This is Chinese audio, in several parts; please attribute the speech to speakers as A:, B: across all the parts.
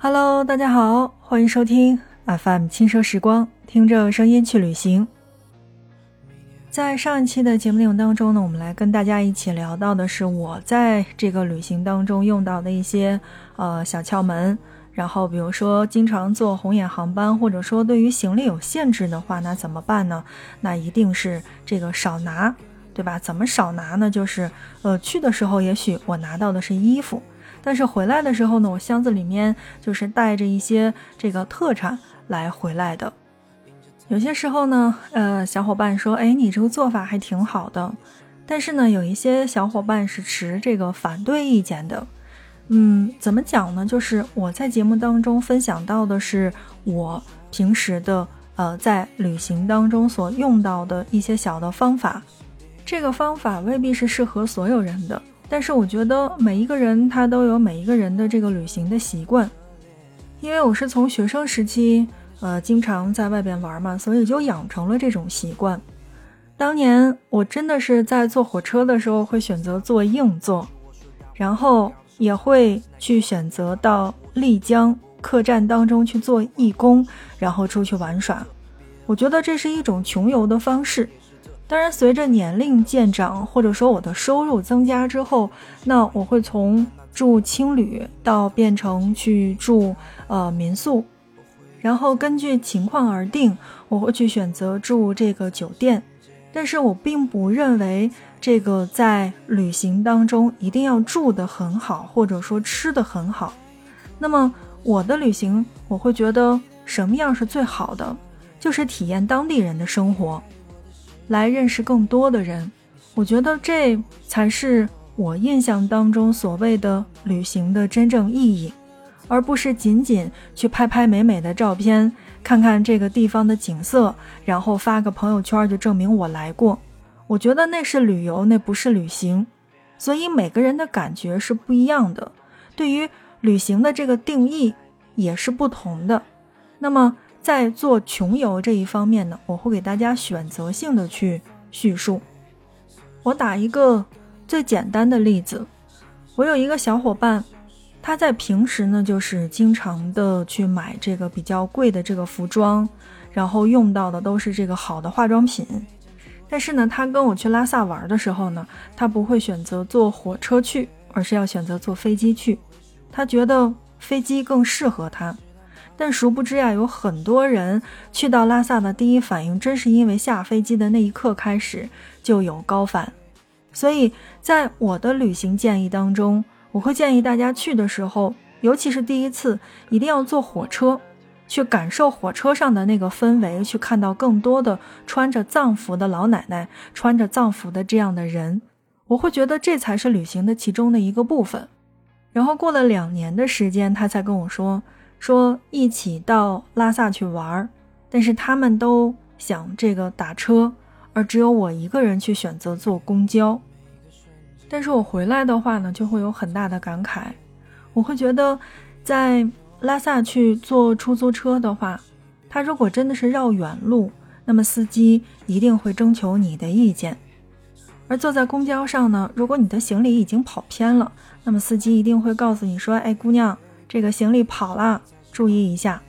A: Hello，大家好，欢迎收听 FM 轻奢时光，听着声音去旅行。在上一期的节目内容当中呢，我们来跟大家一起聊到的是我在这个旅行当中用到的一些呃小窍门。然后比如说经常坐红眼航班，或者说对于行李有限制的话，那怎么办呢？那一定是这个少拿，对吧？怎么少拿呢？就是呃去的时候也许我拿到的是衣服。但是回来的时候呢，我箱子里面就是带着一些这个特产来回来的。有些时候呢，呃，小伙伴说，哎，你这个做法还挺好的。但是呢，有一些小伙伴是持这个反对意见的。嗯，怎么讲呢？就是我在节目当中分享到的是我平时的呃在旅行当中所用到的一些小的方法。这个方法未必是适合所有人的。但是我觉得每一个人他都有每一个人的这个旅行的习惯，因为我是从学生时期，呃，经常在外边玩嘛，所以就养成了这种习惯。当年我真的是在坐火车的时候会选择坐硬座，然后也会去选择到丽江客栈当中去做义工，然后出去玩耍。我觉得这是一种穷游的方式。当然，随着年龄渐长，或者说我的收入增加之后，那我会从住青旅到变成去住呃民宿，然后根据情况而定，我会去选择住这个酒店。但是我并不认为这个在旅行当中一定要住得很好，或者说吃得很好。那么我的旅行，我会觉得什么样是最好的，就是体验当地人的生活。来认识更多的人，我觉得这才是我印象当中所谓的旅行的真正意义，而不是仅仅去拍拍美美的照片，看看这个地方的景色，然后发个朋友圈就证明我来过。我觉得那是旅游，那不是旅行。所以每个人的感觉是不一样的，对于旅行的这个定义也是不同的。那么。在做穷游这一方面呢，我会给大家选择性的去叙述。我打一个最简单的例子，我有一个小伙伴，他在平时呢就是经常的去买这个比较贵的这个服装，然后用到的都是这个好的化妆品。但是呢，他跟我去拉萨玩的时候呢，他不会选择坐火车去，而是要选择坐飞机去。他觉得飞机更适合他。但殊不知呀，有很多人去到拉萨的第一反应，真是因为下飞机的那一刻开始就有高反。所以在我的旅行建议当中，我会建议大家去的时候，尤其是第一次，一定要坐火车，去感受火车上的那个氛围，去看到更多的穿着藏服的老奶奶，穿着藏服的这样的人。我会觉得这才是旅行的其中的一个部分。然后过了两年的时间，他才跟我说。说一起到拉萨去玩儿，但是他们都想这个打车，而只有我一个人去选择坐公交。但是我回来的话呢，就会有很大的感慨。我会觉得，在拉萨去坐出租车的话，他如果真的是绕远路，那么司机一定会征求你的意见；而坐在公交上呢，如果你的行李已经跑偏了，那么司机一定会告诉你说：“哎，姑娘。”这个行李跑了，注意一下。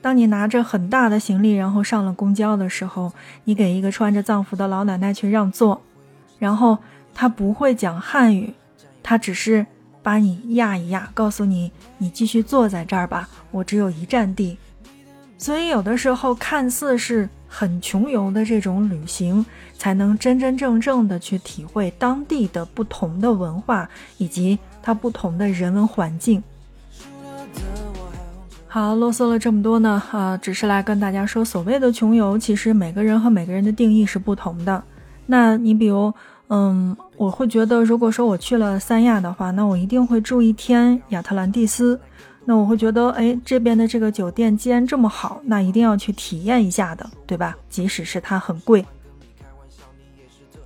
A: 当你拿着很大的行李，然后上了公交的时候，你给一个穿着藏服的老奶奶去让座，然后她不会讲汉语，她只是把你压一压，告诉你你继续坐在这儿吧，我只有一站地。所以有的时候看似是很穷游的这种旅行，才能真真正正的去体会当地的不同的文化以及。它不同的人文环境。好，啰嗦了这么多呢，啊，只是来跟大家说，所谓的穷游，其实每个人和每个人的定义是不同的。那你比如，嗯，我会觉得，如果说我去了三亚的话，那我一定会住一天亚特兰蒂斯。那我会觉得，哎，这边的这个酒店既然这么好，那一定要去体验一下的，对吧？即使是它很贵。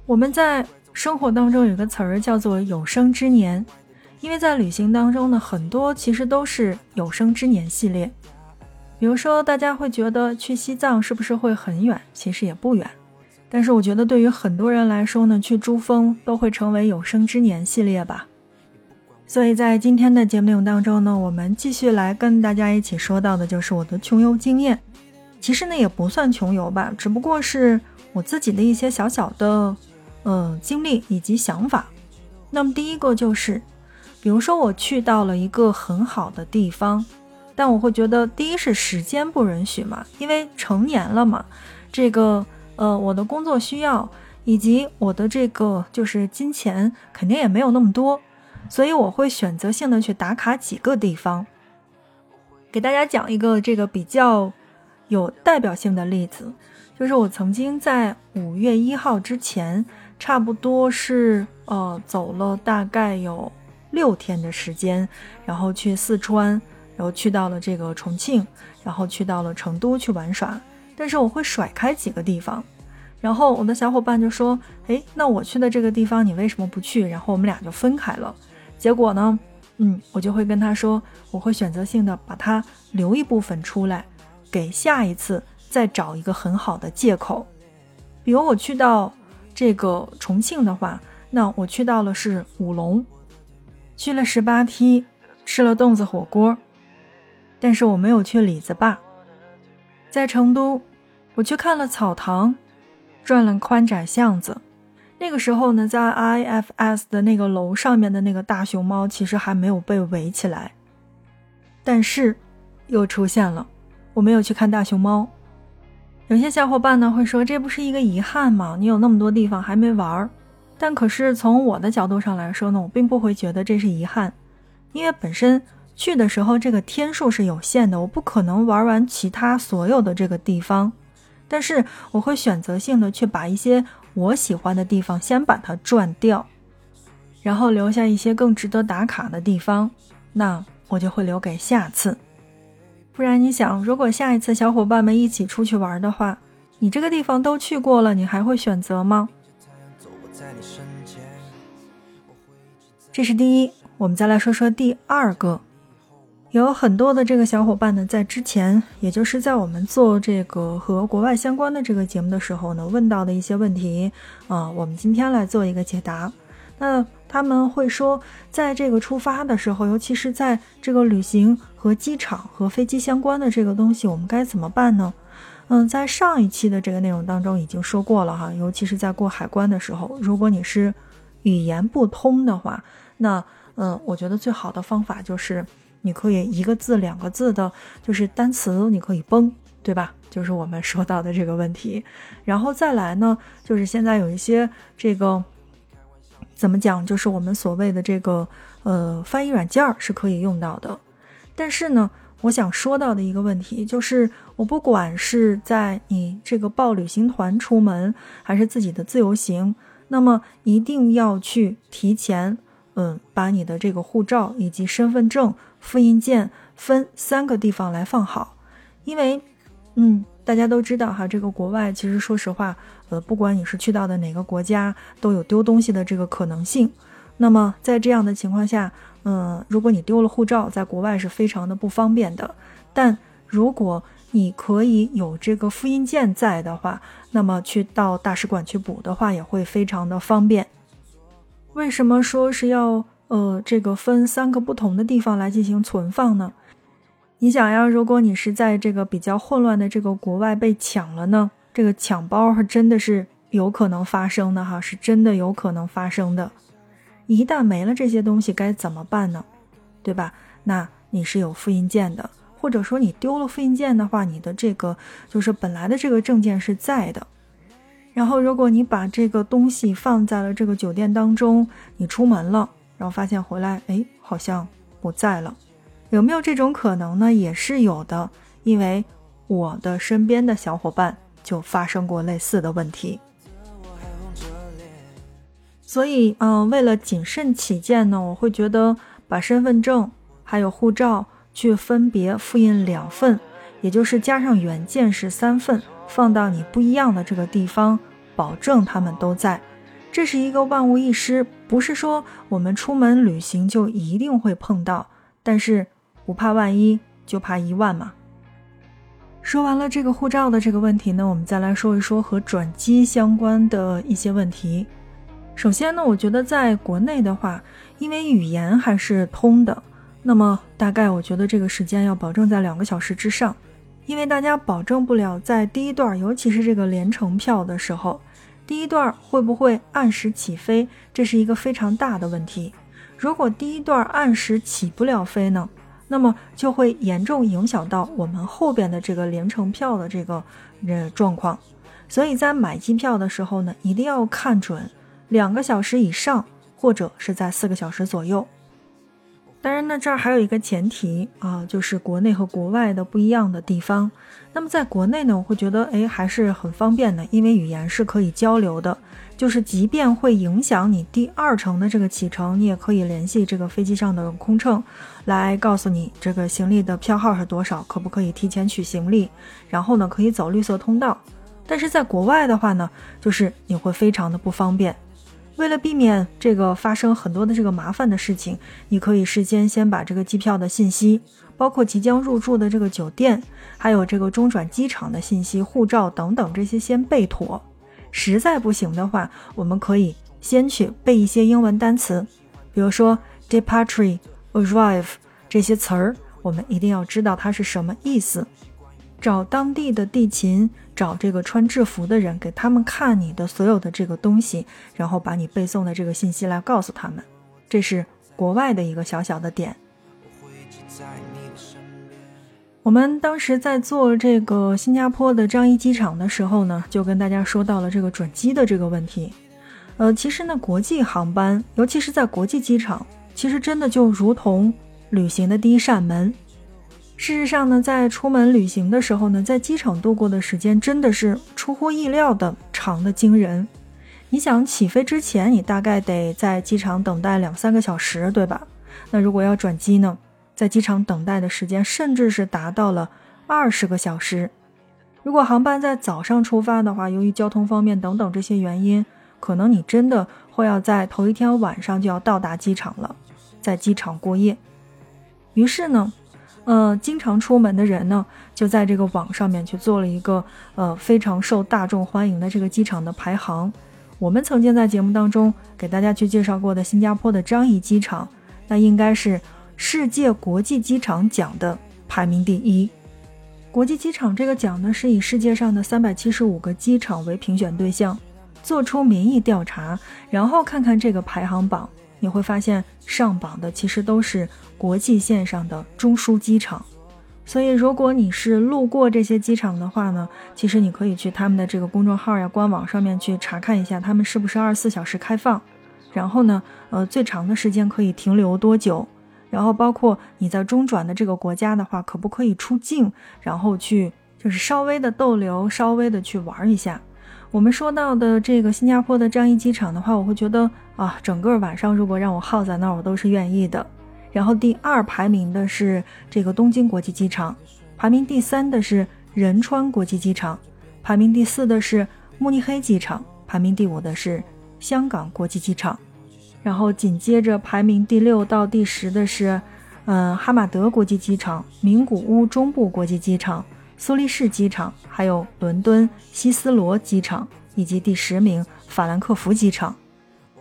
A: 我们在生活当中有个词儿叫做有生之年。因为在旅行当中呢，很多其实都是有生之年系列。比如说，大家会觉得去西藏是不是会很远？其实也不远。但是我觉得对于很多人来说呢，去珠峰都会成为有生之年系列吧。所以在今天的节目内容当中呢，我们继续来跟大家一起说到的就是我的穷游经验。其实呢，也不算穷游吧，只不过是我自己的一些小小的，呃，经历以及想法。那么第一个就是，比如说我去到了一个很好的地方，但我会觉得，第一是时间不允许嘛，因为成年了嘛，这个，呃，我的工作需要以及我的这个就是金钱肯定也没有那么多。所以我会选择性的去打卡几个地方，给大家讲一个这个比较有代表性的例子，就是我曾经在五月一号之前，差不多是呃走了大概有六天的时间，然后去四川，然后去到了这个重庆，然后去到了成都去玩耍，但是我会甩开几个地方，然后我的小伙伴就说：“哎，那我去的这个地方你为什么不去？”然后我们俩就分开了。结果呢，嗯，我就会跟他说，我会选择性的把它留一部分出来，给下一次再找一个很好的借口。比如我去到这个重庆的话，那我去到了是武隆，去了十八梯，吃了洞子火锅，但是我没有去李子坝。在成都，我去看了草堂，转了宽窄巷子。那个时候呢，在 IFS 的那个楼上面的那个大熊猫其实还没有被围起来，但是又出现了。我没有去看大熊猫。有些小伙伴呢会说，这不是一个遗憾吗？你有那么多地方还没玩儿。但可是从我的角度上来说呢，我并不会觉得这是遗憾，因为本身去的时候这个天数是有限的，我不可能玩完其他所有的这个地方。但是我会选择性的去把一些。我喜欢的地方先把它转掉，然后留下一些更值得打卡的地方，那我就会留给下次。不然你想，如果下一次小伙伴们一起出去玩的话，你这个地方都去过了，你还会选择吗？这是第一，我们再来说说第二个。有很多的这个小伙伴呢，在之前，也就是在我们做这个和国外相关的这个节目的时候呢，问到的一些问题啊，我们今天来做一个解答。那他们会说，在这个出发的时候，尤其是在这个旅行和机场和飞机相关的这个东西，我们该怎么办呢？嗯，在上一期的这个内容当中已经说过了哈，尤其是在过海关的时候，如果你是语言不通的话，那嗯，我觉得最好的方法就是。你可以一个字、两个字的，就是单词，你可以崩，对吧？就是我们说到的这个问题。然后再来呢，就是现在有一些这个怎么讲，就是我们所谓的这个呃翻译软件是可以用到的。但是呢，我想说到的一个问题就是，我不管是在你这个报旅行团出门，还是自己的自由行，那么一定要去提前，嗯，把你的这个护照以及身份证。复印件分三个地方来放好，因为，嗯，大家都知道哈，这个国外其实说实话，呃，不管你是去到的哪个国家，都有丢东西的这个可能性。那么在这样的情况下，嗯，如果你丢了护照，在国外是非常的不方便的。但如果你可以有这个复印件在的话，那么去到大使馆去补的话，也会非常的方便。为什么说是要？呃，这个分三个不同的地方来进行存放呢？你想呀，如果你是在这个比较混乱的这个国外被抢了呢？这个抢包是真的是有可能发生的哈，是真的有可能发生的。一旦没了这些东西该怎么办呢？对吧？那你是有复印件的，或者说你丢了复印件的话，你的这个就是本来的这个证件是在的。然后如果你把这个东西放在了这个酒店当中，你出门了。然后发现回来，哎，好像不在了，有没有这种可能呢？也是有的，因为我的身边的小伙伴就发生过类似的问题。所以，嗯，为了谨慎起见呢，我会觉得把身份证还有护照去分别复印两份，也就是加上原件是三份，放到你不一样的这个地方，保证他们都在。这是一个万无一失，不是说我们出门旅行就一定会碰到，但是不怕万一，就怕一万嘛。说完了这个护照的这个问题呢，我们再来说一说和转机相关的一些问题。首先呢，我觉得在国内的话，因为语言还是通的，那么大概我觉得这个时间要保证在两个小时之上，因为大家保证不了在第一段，尤其是这个连程票的时候，第一段会不会按时起飞，这是一个非常大的问题。如果第一段按时起不了飞呢，那么就会严重影响到我们后边的这个连程票的这个呃状况。所以在买机票的时候呢，一定要看准。两个小时以上，或者是在四个小时左右。当然呢，这儿还有一个前提啊，就是国内和国外的不一样的地方。那么在国内呢，我会觉得哎还是很方便的，因为语言是可以交流的。就是即便会影响你第二程的这个启程，你也可以联系这个飞机上的空乘，来告诉你这个行李的票号是多少，可不可以提前取行李，然后呢可以走绿色通道。但是在国外的话呢，就是你会非常的不方便。为了避免这个发生很多的这个麻烦的事情，你可以事先先把这个机票的信息，包括即将入住的这个酒店，还有这个中转机场的信息、护照等等这些先备妥。实在不行的话，我们可以先去背一些英文单词，比如说 departure、arrive 这些词儿，我们一定要知道它是什么意思。找当地的地勤。找这个穿制服的人，给他们看你的所有的这个东西，然后把你背诵的这个信息来告诉他们。这是国外的一个小小的点。我们当时在做这个新加坡的樟宜机场的时候呢，就跟大家说到了这个转机的这个问题。呃，其实呢，国际航班，尤其是在国际机场，其实真的就如同旅行的第一扇门。事实上呢，在出门旅行的时候呢，在机场度过的时间真的是出乎意料的长的惊人。你想起飞之前，你大概得在机场等待两三个小时，对吧？那如果要转机呢，在机场等待的时间甚至是达到了二十个小时。如果航班在早上出发的话，由于交通方面等等这些原因，可能你真的会要在头一天晚上就要到达机场了，在机场过夜。于是呢。呃，经常出门的人呢，就在这个网上面去做了一个呃非常受大众欢迎的这个机场的排行。我们曾经在节目当中给大家去介绍过的新加坡的樟宜机场，那应该是世界国际机场奖的排名第一。国际机场这个奖呢，是以世界上的三百七十五个机场为评选对象，做出民意调查，然后看看这个排行榜。你会发现上榜的其实都是国际线上的中枢机场，所以如果你是路过这些机场的话呢，其实你可以去他们的这个公众号呀、官网上面去查看一下，他们是不是二十四小时开放，然后呢，呃，最长的时间可以停留多久，然后包括你在中转的这个国家的话，可不可以出境，然后去就是稍微的逗留，稍微的去玩一下。我们说到的这个新加坡的樟宜机场的话，我会觉得啊，整个晚上如果让我耗在那儿，我都是愿意的。然后第二排名的是这个东京国际机场，排名第三的是仁川国际机场，排名第四的是慕尼黑机场，排名第五的是香港国际机场，然后紧接着排名第六到第十的是，嗯，哈马德国际机场、名古屋中部国际机场。苏黎世机场，还有伦敦希斯罗机场，以及第十名法兰克福机场。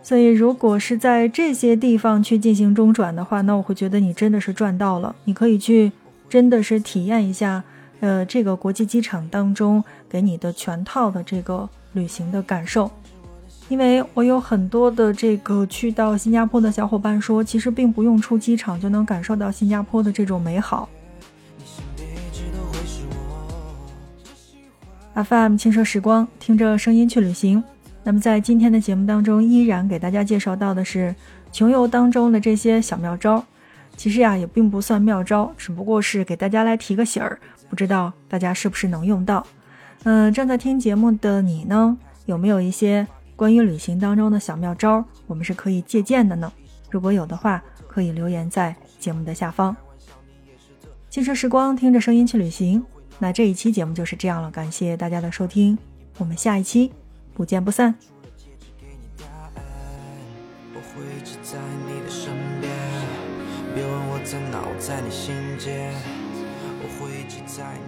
A: 所以，如果是在这些地方去进行中转的话，那我会觉得你真的是赚到了。你可以去，真的是体验一下，呃，这个国际机场当中给你的全套的这个旅行的感受。因为我有很多的这个去到新加坡的小伙伴说，其实并不用出机场就能感受到新加坡的这种美好。FM 轻奢时光，听着声音去旅行。那么在今天的节目当中，依然给大家介绍到的是穷游当中的这些小妙招。其实呀，也并不算妙招，只不过是给大家来提个醒儿，不知道大家是不是能用到。嗯，正在听节目的你呢，有没有一些关于旅行当中的小妙招，我们是可以借鉴的呢？如果有的话，可以留言在节目的下方。轻奢时光，听着声音去旅行。那这一期节目就是这样了，感谢大家的收听，我们下一期不见不散。别问我在哪，我在你心间，我会一直在你。